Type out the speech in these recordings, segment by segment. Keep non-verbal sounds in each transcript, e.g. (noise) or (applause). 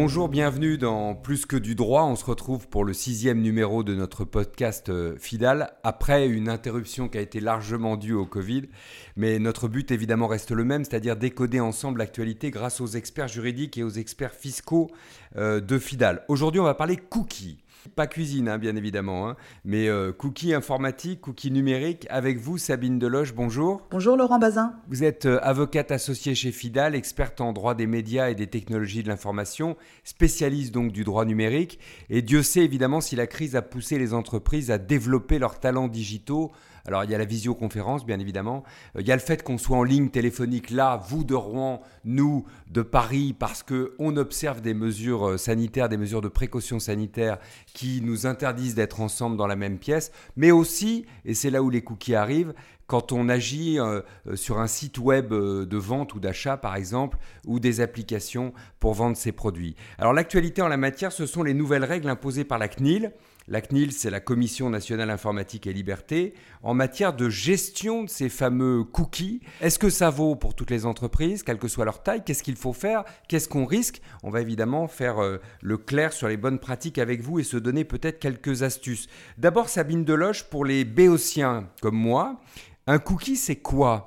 bonjour, bienvenue dans Plus que du droit. On se retrouve pour le sixième numéro de notre podcast euh, Fidal, après une interruption qui a été largement due au Covid. Mais notre but évidemment reste le même, c'est-à-dire décoder ensemble l'actualité grâce aux experts juridiques et aux experts fiscaux euh, de Fidal. Aujourd'hui, on va parler cookies. Pas cuisine, hein, bien évidemment, hein, mais euh, cookies informatiques, cookies numériques. Avec vous, Sabine Deloche, bonjour. Bonjour Laurent Bazin. Vous êtes euh, avocate associée chez Fidal, experte en droit des médias et des technologies de l'information, spécialiste donc du droit numérique. Et Dieu sait évidemment si la crise a poussé les entreprises à développer leurs talents digitaux alors il y a la visioconférence, bien évidemment. Euh, il y a le fait qu'on soit en ligne téléphonique là, vous de Rouen, nous de Paris, parce qu'on observe des mesures euh, sanitaires, des mesures de précaution sanitaire qui nous interdisent d'être ensemble dans la même pièce. Mais aussi, et c'est là où les cookies arrivent, quand on agit euh, sur un site web de vente ou d'achat, par exemple, ou des applications pour vendre ses produits. Alors l'actualité en la matière, ce sont les nouvelles règles imposées par la CNIL la CNIL, c'est la Commission nationale informatique et liberté, en matière de gestion de ces fameux cookies. Est-ce que ça vaut pour toutes les entreprises, quelle que soit leur taille? Qu'est-ce qu'il faut faire? Qu'est-ce qu'on risque? On va évidemment faire euh, le clair sur les bonnes pratiques avec vous et se donner peut-être quelques astuces. D'abord, Sabine Deloche, pour les béotiens comme moi, un cookie, c'est quoi?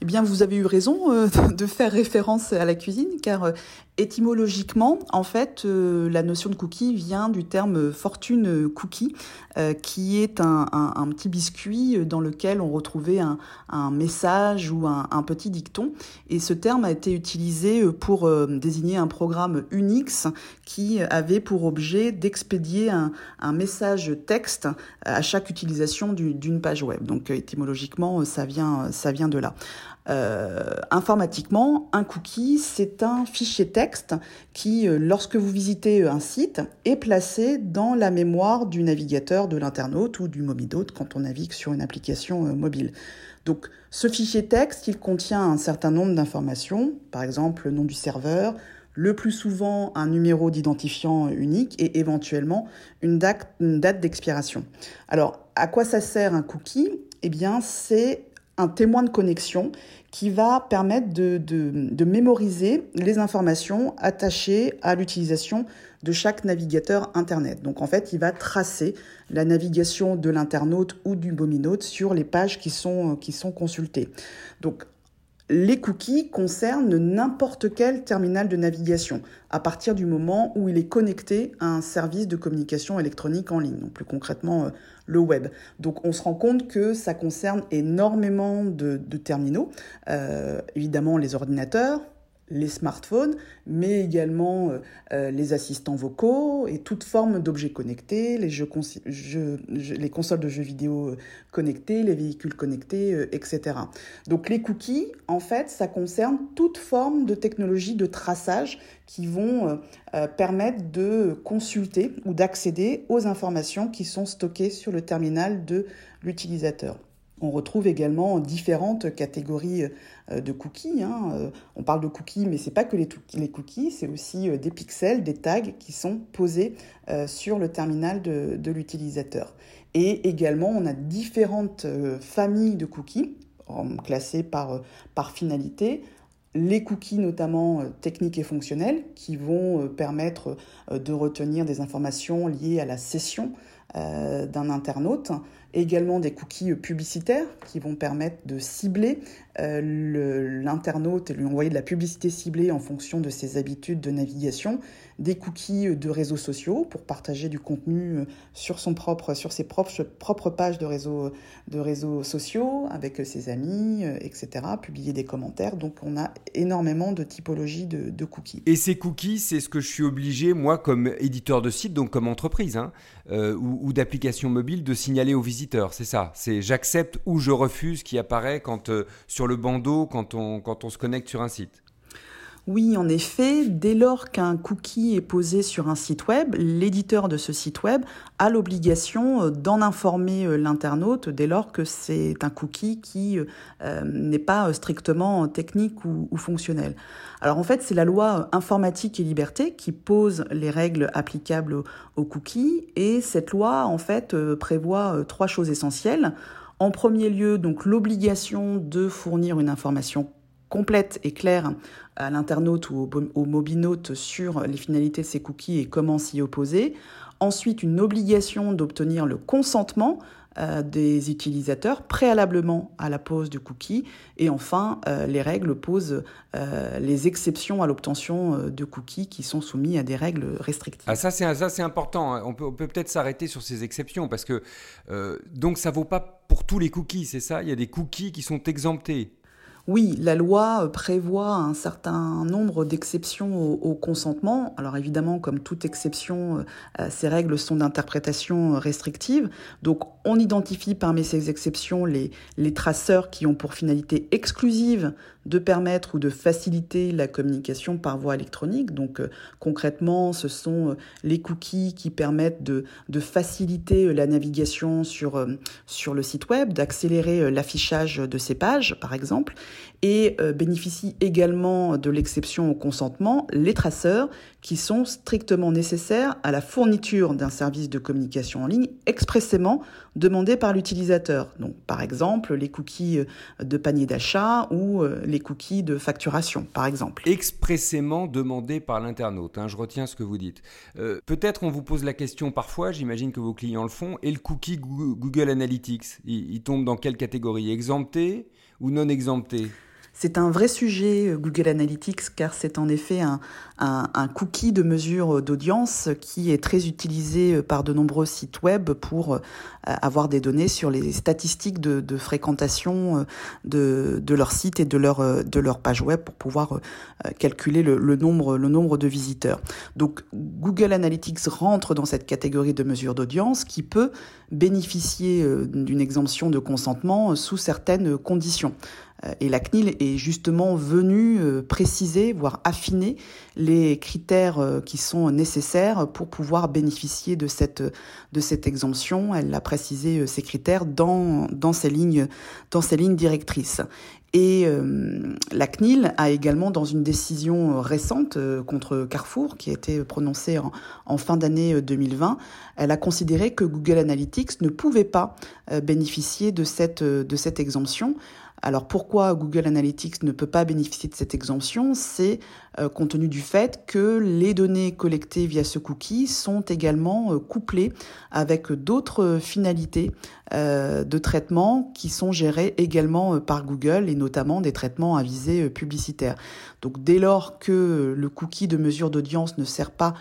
Eh bien, vous avez eu raison euh, (laughs) de faire référence à la cuisine, car euh, Étymologiquement, en fait, euh, la notion de cookie vient du terme fortune cookie, euh, qui est un, petit biscuit dans lequel on retrouvait un, message ou un, petit dicton. Et ce terme a été utilisé pour euh, désigner un programme Unix qui avait pour objet d'expédier un, message texte à chaque utilisation d'une page web. Donc étymologiquement, ça vient, ça vient de là. Informatiquement, un cookie, c'est un fichier texte qui, euh, lorsque vous visitez euh, un site, est placé dans la mémoire du navigateur de l'internaute ou du mobidote quand on navigue sur une application euh, mobile. Donc ce fichier texte, il contient un certain nombre d'informations, par exemple le nom du serveur, le plus souvent un numéro d'identifiant unique et éventuellement une date d'expiration. Alors, à quoi ça sert un cookie? Eh bien, c'est un témoin de connexion qui va permettre de, mémoriser les informations attachées à l'utilisation de chaque navigateur Internet. Donc en fait, il va tracer la navigation de l'internaute ou du bominote sur les pages qui sont, qui sont consultées. Donc les cookies concernent n'importe quel terminal de navigation à partir du moment où il est connecté à un service de communication électronique en ligne, plus concrètement euh, le web. Donc on se rend compte que ça concerne énormément de, terminaux, euh, évidemment les ordinateurs, les smartphones, mais également euh, euh, les assistants vocaux et toute forme d'objets connectés, les, jeux, les consoles de jeux vidéo euh, connectés, les véhicules connectés, etc. Donc les cookies, en fait, ça concerne toute forme de technologie de traçage qui vont permettre de consulter ou d'accéder aux informations qui sont stockées sur le terminal de l'utilisateur. On retrouve également différentes catégories euh, de cookies. Hein. Euh, on parle de cookies, mais ce n'est pas que les, cookies, c'est aussi euh, des pixels, des tags qui sont posés sur le terminal de, l'utilisateur. Et également, on a différentes familles de cookies classées par, finalité les cookies notamment techniques et fonctionnels qui vont permettre de retenir des informations liées à la session d'un internaute, également des cookies publicitaires qui vont permettre de cibler euh, l'internaute et lui envoyer de la publicité ciblée en fonction de ses habitudes de navigation, des cookies de réseaux sociaux pour partager du contenu euh, sur, son propre, sur ses propres, propres pages de réseaux, de réseaux sociaux avec ses amis, euh, etc., publier des commentaires. Donc on a énormément de typologies de, cookies. Et ces cookies, c'est ce que je suis obligé, moi, comme éditeur de site, donc comme entreprise, hein, ou, ou d'application mobile, de signaler aux visiteurs. C'est ça. C'est j'accepte ou je refuse qui apparaît quand sur le bandeau quand on, quand on se connecte sur un site. Oui, en effet, dès lors qu'un cookie est posé sur un site web, l'éditeur de ce site web a l'obligation euh, d'en informer euh, l'internaute dès lors que c'est un cookie qui euh, n'est pas strictement technique ou, fonctionnel. Alors en fait, c'est la loi informatique et liberté qui pose les règles applicables aux cookies et cette loi en fait prévoit trois choses essentielles. En premier lieu, donc l'obligation de fournir une information complète et claire à l'internaute ou au, mobinaute sur les finalités de ces cookies et comment s'y opposer. Ensuite, une obligation d'obtenir le consentement euh, des utilisateurs préalablement à la pose du cookie. Et enfin, euh, les règles posent euh, les exceptions à l'obtention de cookies qui sont soumis à des règles restrictives. Ah, ça, c'est important. Hein. On peut peut-être s'arrêter sur ces exceptions parce que donc ça vaut pas pour tous les cookies, c'est ça? Il y a des cookies qui sont exemptés. Oui, la loi euh, prévoit un certain nombre d'exceptions au, consentement. Alors évidemment, comme toute exception, euh, euh, ces règles sont d'interprétation restrictive. Donc on identifie parmi ces exceptions les, les traceurs qui ont pour finalité exclusive de permettre ou de faciliter la communication par voie électronique. Donc concrètement, ce sont les cookies qui permettent de, faciliter la navigation sur, sur le site web, d'accélérer l'affichage de ces pages, par exemple et euh, bénéficient également de l'exception au consentement les traceurs qui sont strictement nécessaires à la fourniture d'un service de communication en ligne expressément demandé par l'utilisateur. Donc par exemple les cookies euh, de panier d'achat ou euh, les cookies de facturation par exemple. Expressément demandé par l'internaute, hein, je retiens ce que vous dites. Peut-être on vous pose la question parfois, j'imagine que vos clients le font, et le cookie Google Analytics, il tombe dans quelle catégorie? Exempté ou non exempté? C'est un vrai sujet, euh, Google Analytics, car c'est en effet un, cookie de mesure d'audience qui est très utilisé euh, par de nombreux sites web pour euh, avoir des données sur les statistiques de, fréquentation de, leur site et de leur, de leur page web pour pouvoir calculer le, nombre, le nombre de visiteurs. Donc Google Analytics rentre dans cette catégorie de mesure d'audience qui peut bénéficier d'une exemption de consentement sous certaines conditions. Euh, et la CNIL est justement venue euh, préciser, voire affiner les critères euh, qui sont nécessaires pour pouvoir bénéficier de cette, exemption. Elle a précisé ces critères dans, dans, ses, lignes, directrices. Et la CNIL a également, dans une décision récente contre Carrefour, qui a été prononcée en, fin d'année 2020, elle a considéré que Google Analytics ne pouvait pas bénéficier de cette exemption alors pourquoi Google Analytics ne peut pas bénéficier de cette exemption? C'est euh, compte tenu du fait que les données collectées via ce cookie sont également euh, couplées avec d'autres finalités euh, de traitement qui sont gérées également par Google et notamment des traitements à visée publicitaire. Donc dès lors que le cookie de mesure d'audience ne sert pas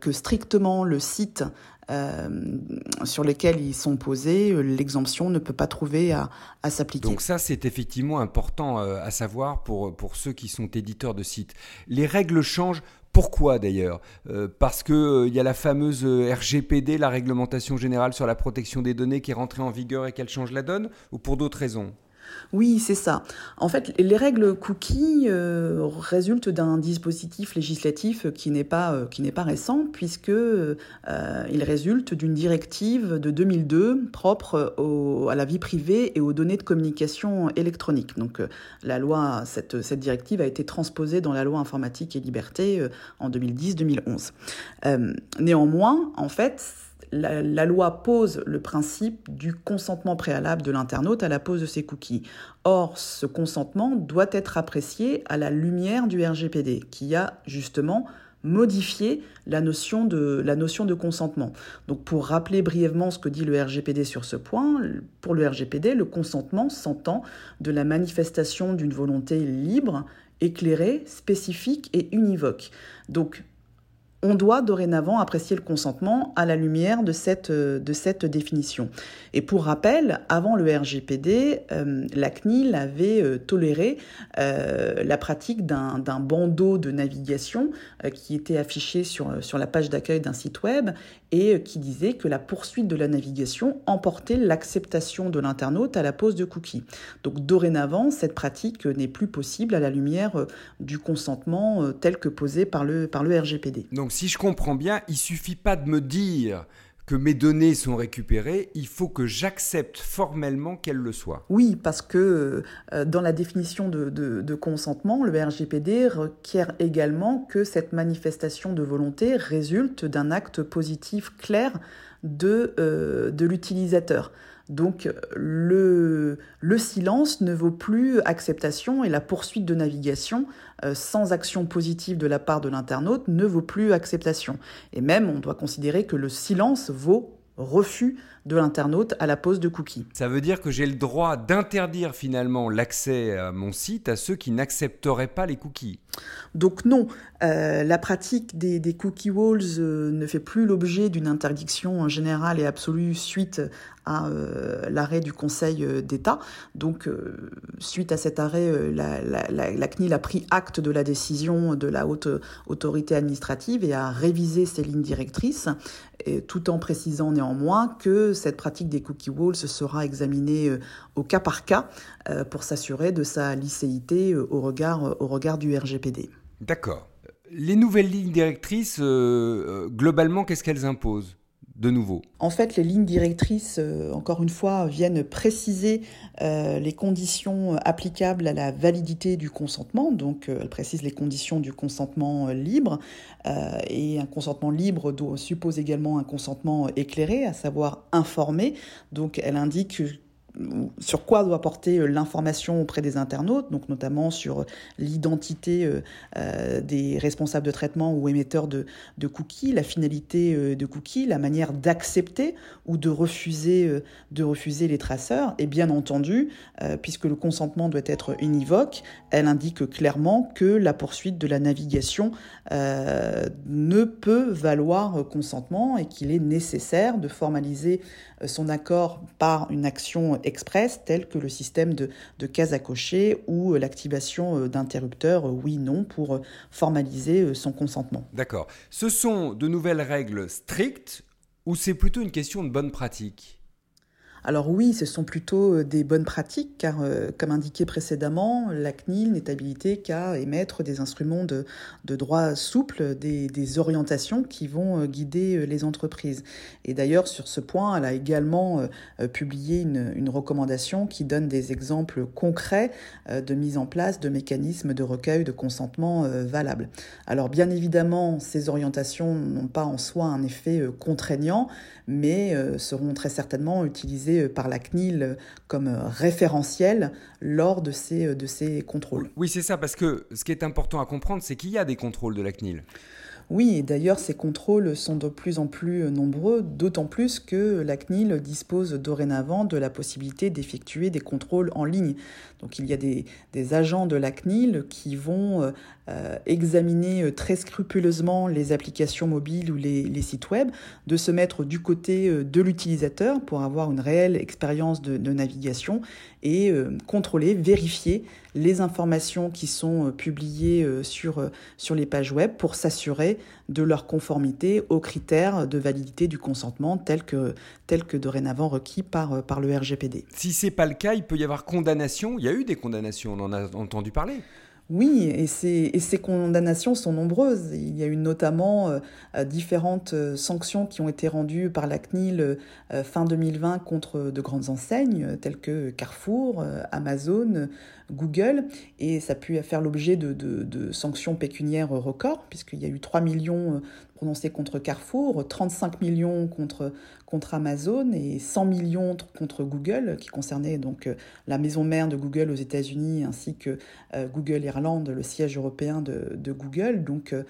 que strictement le site euh, sur lesquels ils sont posés, l'exemption ne peut pas trouver à, s'appliquer. Donc ça, c'est effectivement important euh, à savoir pour, pour ceux qui sont éditeurs de sites. Les règles changent pourquoi d'ailleurs? Euh, Parce qu'il il y a la fameuse RGPD, la réglementation générale sur la protection des données, qui est rentrée en vigueur et qu'elle change la donne? Ou pour d'autres raisons? Oui, c'est ça. En fait, les règles cookies euh, résultent d'un dispositif législatif qui n'est pas, euh, qui n'est pas récent, puisque euh, résulte d'une directive de 2002 propre à la vie privée et aux données de communication électronique. Donc, la loi, cette, cette directive a été transposée dans la loi informatique et liberté en 2010-2011. néanmoins, en fait, la, loi pose le principe du consentement préalable de l'internaute à la pose de ses cookies. Or, ce consentement doit être apprécié à la lumière du RGPD, qui a justement modifié la notion de, la notion de consentement. Donc pour rappeler brièvement ce que dit le RGPD sur ce point, pour le RGPD, le consentement s'entend de la manifestation d'une volonté libre, éclairée, spécifique et univoque. Donc on doit dorénavant apprécier le consentement à la lumière de cette, euh, de cette définition. Et pour rappel, avant le RGPD, euh, la CNIL avait euh, toléré la pratique d'un bandeau de navigation qui était affiché sur, sur la page d'accueil d'un site web et qui disait que la poursuite de la navigation emportait l'acceptation de l'internaute à la pose de cookies. Donc dorénavant, cette pratique n'est plus possible à la lumière du consentement tel que posé par le, par le RGPD. Si je comprends bien, il suffit pas de me dire que mes données sont récupérées, il faut que j'accepte formellement qu'elles le soient. Oui, parce que euh, dans la définition de, consentement, le RGPD requiert également que cette manifestation de volonté résulte d'un acte positif clair de, euh, de l'utilisateur. Donc le, le silence ne vaut plus acceptation et la poursuite de navigation euh, sans action positive de la part de l'internaute ne vaut plus acceptation. Et même, on doit considérer que le silence vaut refus de l'internaute à la pose de cookies. Ça veut dire que j'ai le droit d'interdire finalement l'accès à mon site à ceux qui n'accepteraient pas les cookies. Donc non, euh, la pratique des, cookie walls euh, ne fait plus l'objet d'une interdiction générale et absolue suite à euh, l'arrêt du Conseil d'État. Donc suite à cet arrêt, la, la, CNIL a pris acte de la décision de la haute autorité administrative et a révisé ses lignes directrices, et, tout en précisant néanmoins que cette pratique des cookie walls sera examinée euh, au cas par cas euh, pour s'assurer de sa licéité euh, au regard, au regard du RGPD. D'accord. Les nouvelles lignes directrices, globalement, qu'est-ce qu'elles imposent? En fait, les lignes directrices, euh, encore une fois, viennent préciser euh, les conditions applicables à la validité du consentement. Donc, euh, elles précisent les conditions du consentement libre. et un consentement libre doit, suppose également un consentement éclairé, à savoir informé. Donc, elle indique sur quoi doit porter euh, l'information auprès des internautes, notamment sur l'identité euh, euh, des responsables de traitement ou émetteurs de, cookies, la finalité de cookies, la manière d'accepter ou de refuser, de refuser les traceurs. Et bien entendu, puisque le consentement doit être univoque, elle indique clairement que la poursuite de la navigation ne peut valoir consentement et qu'il est nécessaire de formaliser son accord par une action express tels que le système de, cases à cocher ou euh, l'activation euh, d'interrupteurs euh, oui-non pour formaliser son consentement. D'accord. Ce sont de nouvelles règles strictes ou c'est plutôt une question de bonne pratique? Alors oui, ce sont plutôt euh, des bonnes pratiques, car euh, comme indiqué précédemment, la CNIL n'est habilitée qu'à émettre des instruments de, droit souple, des, orientations qui vont euh, guider les entreprises. Et d'ailleurs, sur ce point, elle a également publié une, une, recommandation qui donne des exemples concrets de mise en place de mécanismes de recueil de consentement valables. Alors bien évidemment, ces orientations n'ont pas en soi un effet contraignant, mais seront très certainement utilisées euh, par la CNIL euh, comme euh, référentiel lors de ces, de ces contrôles. Oui, c'est ça, parce que ce qui est important à comprendre, c'est qu'il y a des contrôles de la CNIL. Oui, et d'ailleurs, ces contrôles sont de plus en plus nombreux, d'autant plus que la CNIL dispose dorénavant de la possibilité d'effectuer des contrôles en ligne. Donc il y a des, agents de la CNIL qui vont euh, examiner euh, très scrupuleusement les applications mobiles ou les, sites web, de se mettre du côté euh, de l'utilisateur pour avoir une réelle expérience de, navigation et contrôler, vérifier les informations qui sont publiées sur, sur les pages web pour s'assurer de leur conformité aux critères de validité du consentement tels que, tels que dorénavant requis par, par le RGPD. Si ce n'est pas le cas, il peut y avoir condamnation. Il y a eu des condamnations, on en a entendu parler. Oui, et ces, condamnations sont nombreuses. Il y a eu notamment euh, euh, différentes euh, sanctions qui ont été rendues par la CNIL fin 2020 contre de grandes enseignes telles que Carrefour, Amazon, Google, et ça a pu faire l'objet de, de, sanctions pécuniaires records, puisqu'il y a eu 3 millions prononcés contre Carrefour, 35 millions contre, contre Amazon et 100 millions contre Google, qui concernaient donc euh, la maison mère de Google aux États-Unis ainsi que euh, Google Irlande, le siège européen de, de Google. Donc euh,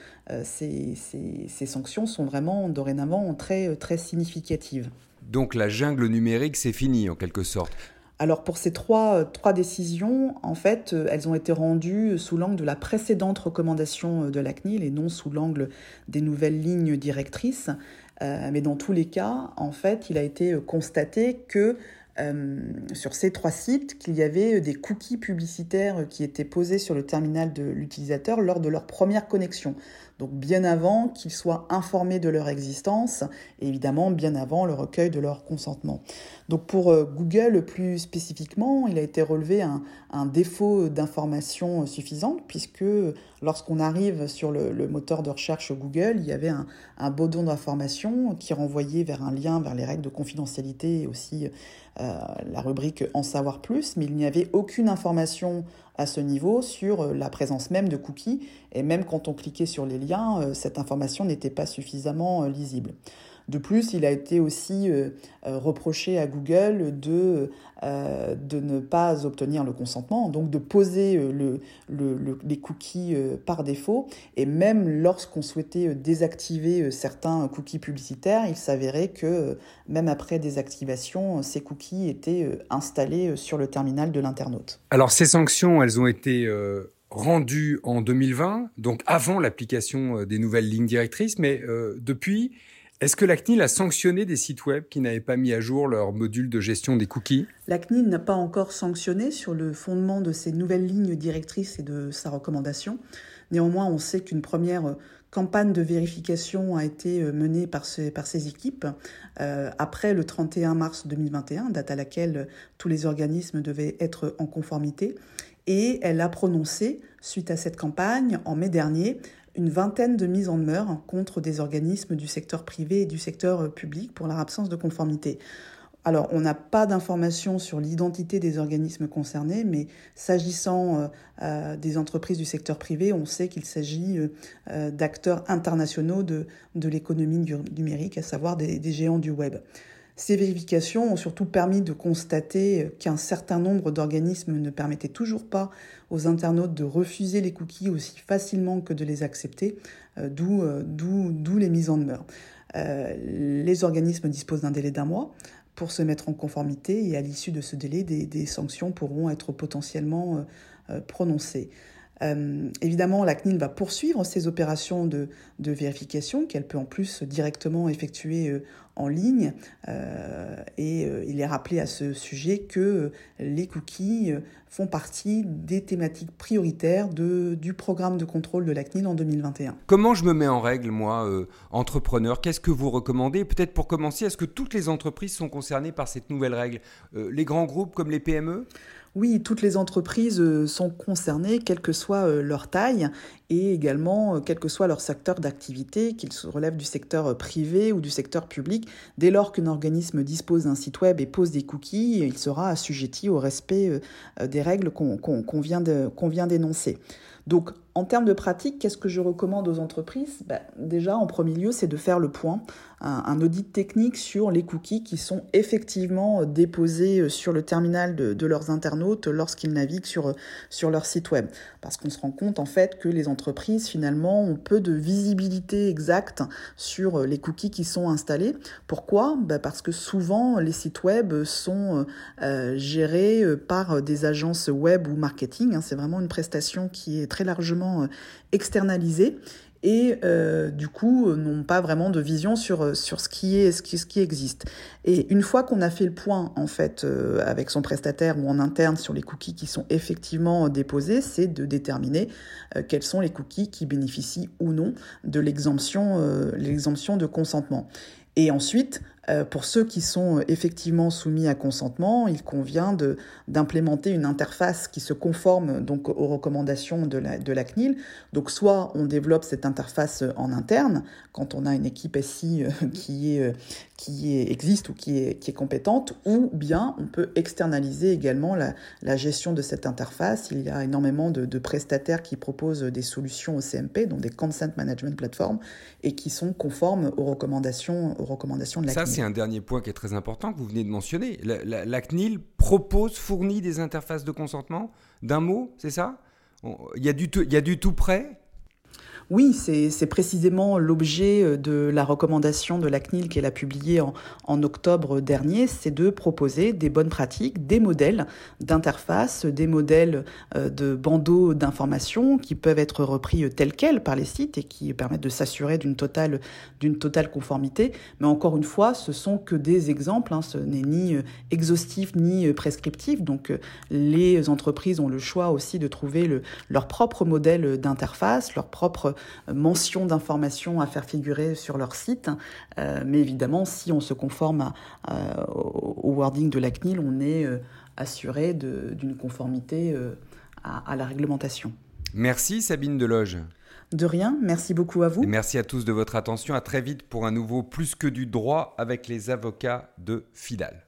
ces, ces, ces, sanctions sont vraiment dorénavant très, très significatives. Donc la jungle numérique, c'est fini en quelque sorte. Alors pour ces trois, trois décisions, en fait, euh, elles ont été rendues sous l'angle de la précédente recommandation euh, de la CNIL et non sous l'angle des nouvelles lignes directrices. Euh, mais dans tous les cas, en fait, il a été constaté que sur ces trois sites qu'il y avait des cookies publicitaires qui étaient posés sur le terminal de l'utilisateur lors de leur première connexion. Donc bien avant qu'ils soient informés de leur existence et évidemment bien avant le recueil de leur consentement. Donc pour euh, Google plus spécifiquement, il a été relevé un, défaut d'information suffisante puisque lorsqu'on arrive sur le, moteur de recherche Google, il y avait un, un baudon d'information qui renvoyait vers un lien vers les règles de confidentialité et aussi euh, la rubrique En savoir plus, mais il n'y avait aucune information à ce niveau sur euh, la présence même de cookies et même quand on cliquait sur les liens, cette information n'était pas suffisamment lisible. De plus, il a été aussi reproché à Google de, de ne pas obtenir le consentement, donc de poser le, les cookies par défaut. Et même lorsqu'on souhaitait désactiver certains cookies publicitaires, il s'avérait que même après désactivation, ces cookies étaient installés sur le terminal de l'internaute. Alors ces sanctions, elles ont été rendu en 2020, donc avant l'application euh, des nouvelles lignes directrices, mais euh, depuis, est-ce que la CNIL a sanctionné des sites web qui n'avaient pas mis à jour leur module de gestion des cookies? La CNIL n'a pas encore sanctionné sur le fondement de ces nouvelles lignes directrices et de sa recommandation. Néanmoins, on sait qu'une première euh, campagne de vérification a été menée par ces, par ces équipes après le 31 mars 2021, date à laquelle tous les organismes devaient être en conformité et elle a prononcé, suite à cette campagne, en mai dernier, une vingtaine de mises en demeure contre des organismes du secteur privé et du secteur euh, public pour leur absence de conformité. Alors, on n'a pas d'informations sur l'identité des organismes concernés, mais s'agissant euh, euh, des entreprises du secteur privé, on sait qu'il s'agit d'acteurs internationaux de, l'économie numérique, à savoir des géants du web. Ces vérifications ont surtout permis de constater qu'un certain nombre d'organismes ne permettaient toujours pas aux internautes de refuser les cookies aussi facilement que de les accepter, euh, euh, d'où les mises en demeure. Euh, les organismes disposent d'un délai d'un mois pour se mettre en conformité et à l'issue de ce délai, des, sanctions pourront être potentiellement prononcées. Évidemment, la CNIL va poursuivre ces opérations de, vérification qu'elle peut en plus directement effectuer en ligne. Euh, et il est rappelé à ce sujet que les cookies font partie des thématiques prioritaires de, du programme de contrôle de la CNIL en 2021. Comment je me mets en règle, moi, entrepreneur? Qu'est-ce que vous recommandez? Peut-être pour commencer, est-ce que toutes les entreprises sont concernées par cette nouvelle règle? Les grands groupes comme les PME oui, toutes les entreprises euh, sont concernées, quelle que soit euh, leur taille et également euh, quel que soit leur secteur d'activité, qu'ils relèvent du secteur privé ou du secteur public. Dès lors qu'un organisme dispose d'un site web et pose des cookies, il sera assujetti au respect des règles qu'on vient d'énoncer. Donc, en termes de pratique, qu'est-ce que je recommande aux entreprises? Ben, Déjà, en premier lieu, c'est de faire le point, un, audit technique sur les cookies qui sont effectivement déposés sur le terminal de, leurs internautes lorsqu'ils naviguent sur, sur leur site web. Parce qu'on se rend compte en fait que les entreprises, finalement, ont peu de visibilité exacte sur les cookies qui sont installés. Pourquoi? Ben, Parce que souvent, les sites web sont euh, gérés par des agences web ou marketing. Hein. c'est vraiment une prestation qui est très largement euh, externalisée et euh, du coup euh, n'ont pas vraiment de vision sur, ce, qui est, existe. Et une fois qu'on a fait le point en fait avec son prestataire ou en interne sur les cookies qui sont effectivement déposés, c'est de déterminer quels sont les cookies qui bénéficient ou non de l'exemption l'exemption de consentement. Et ensuite, euh, pour ceux qui sont euh, effectivement soumis à consentement, il convient d'implémenter une interface qui se conforme donc aux recommandations de la, de la CNIL. Donc soit on développe cette interface en interne quand on a une équipe SI euh, (laughs) qui, est, qui est, existe ou qui est, qui est compétente, ou bien on peut externaliser également la, la gestion de cette interface. Il y a énormément de, de, prestataires qui proposent des solutions au CMP, donc des Consent Management Platforms, et qui sont conformes aux recommandations, aux recommandations de la CNIL c'est un dernier point qui est très important que vous venez de mentionner. La, CNIL propose, fournit des interfaces de consentement. D'un mot, c'est ça? Il y, a du il y a du tout prêt? Oui, c'est précisément l'objet euh, de la recommandation de la CNIL qu'elle a publiée en, octobre dernier, c'est de proposer des bonnes pratiques, des modèles d'interface, des modèles euh, de bandeaux d'information qui peuvent être repris tels quels par les sites et qui permettent de s'assurer d'une totale, totale conformité. Mais encore une fois, ce sont que des exemples, hein. ce n'est ni euh, exhaustif ni prescriptif. Donc les entreprises ont le choix aussi de trouver le, leur propre modèle d'interface, leur propre mention d'informations à faire figurer sur leur site. Euh, mais évidemment, si on se conforme au wording de la CNIL, on est euh, assuré d'une conformité euh, à, la réglementation. Merci Sabine Deloge. De rien, merci beaucoup à vous. merci à tous de votre attention. À très vite pour un nouveau Plus que du droit avec les avocats de Fidal.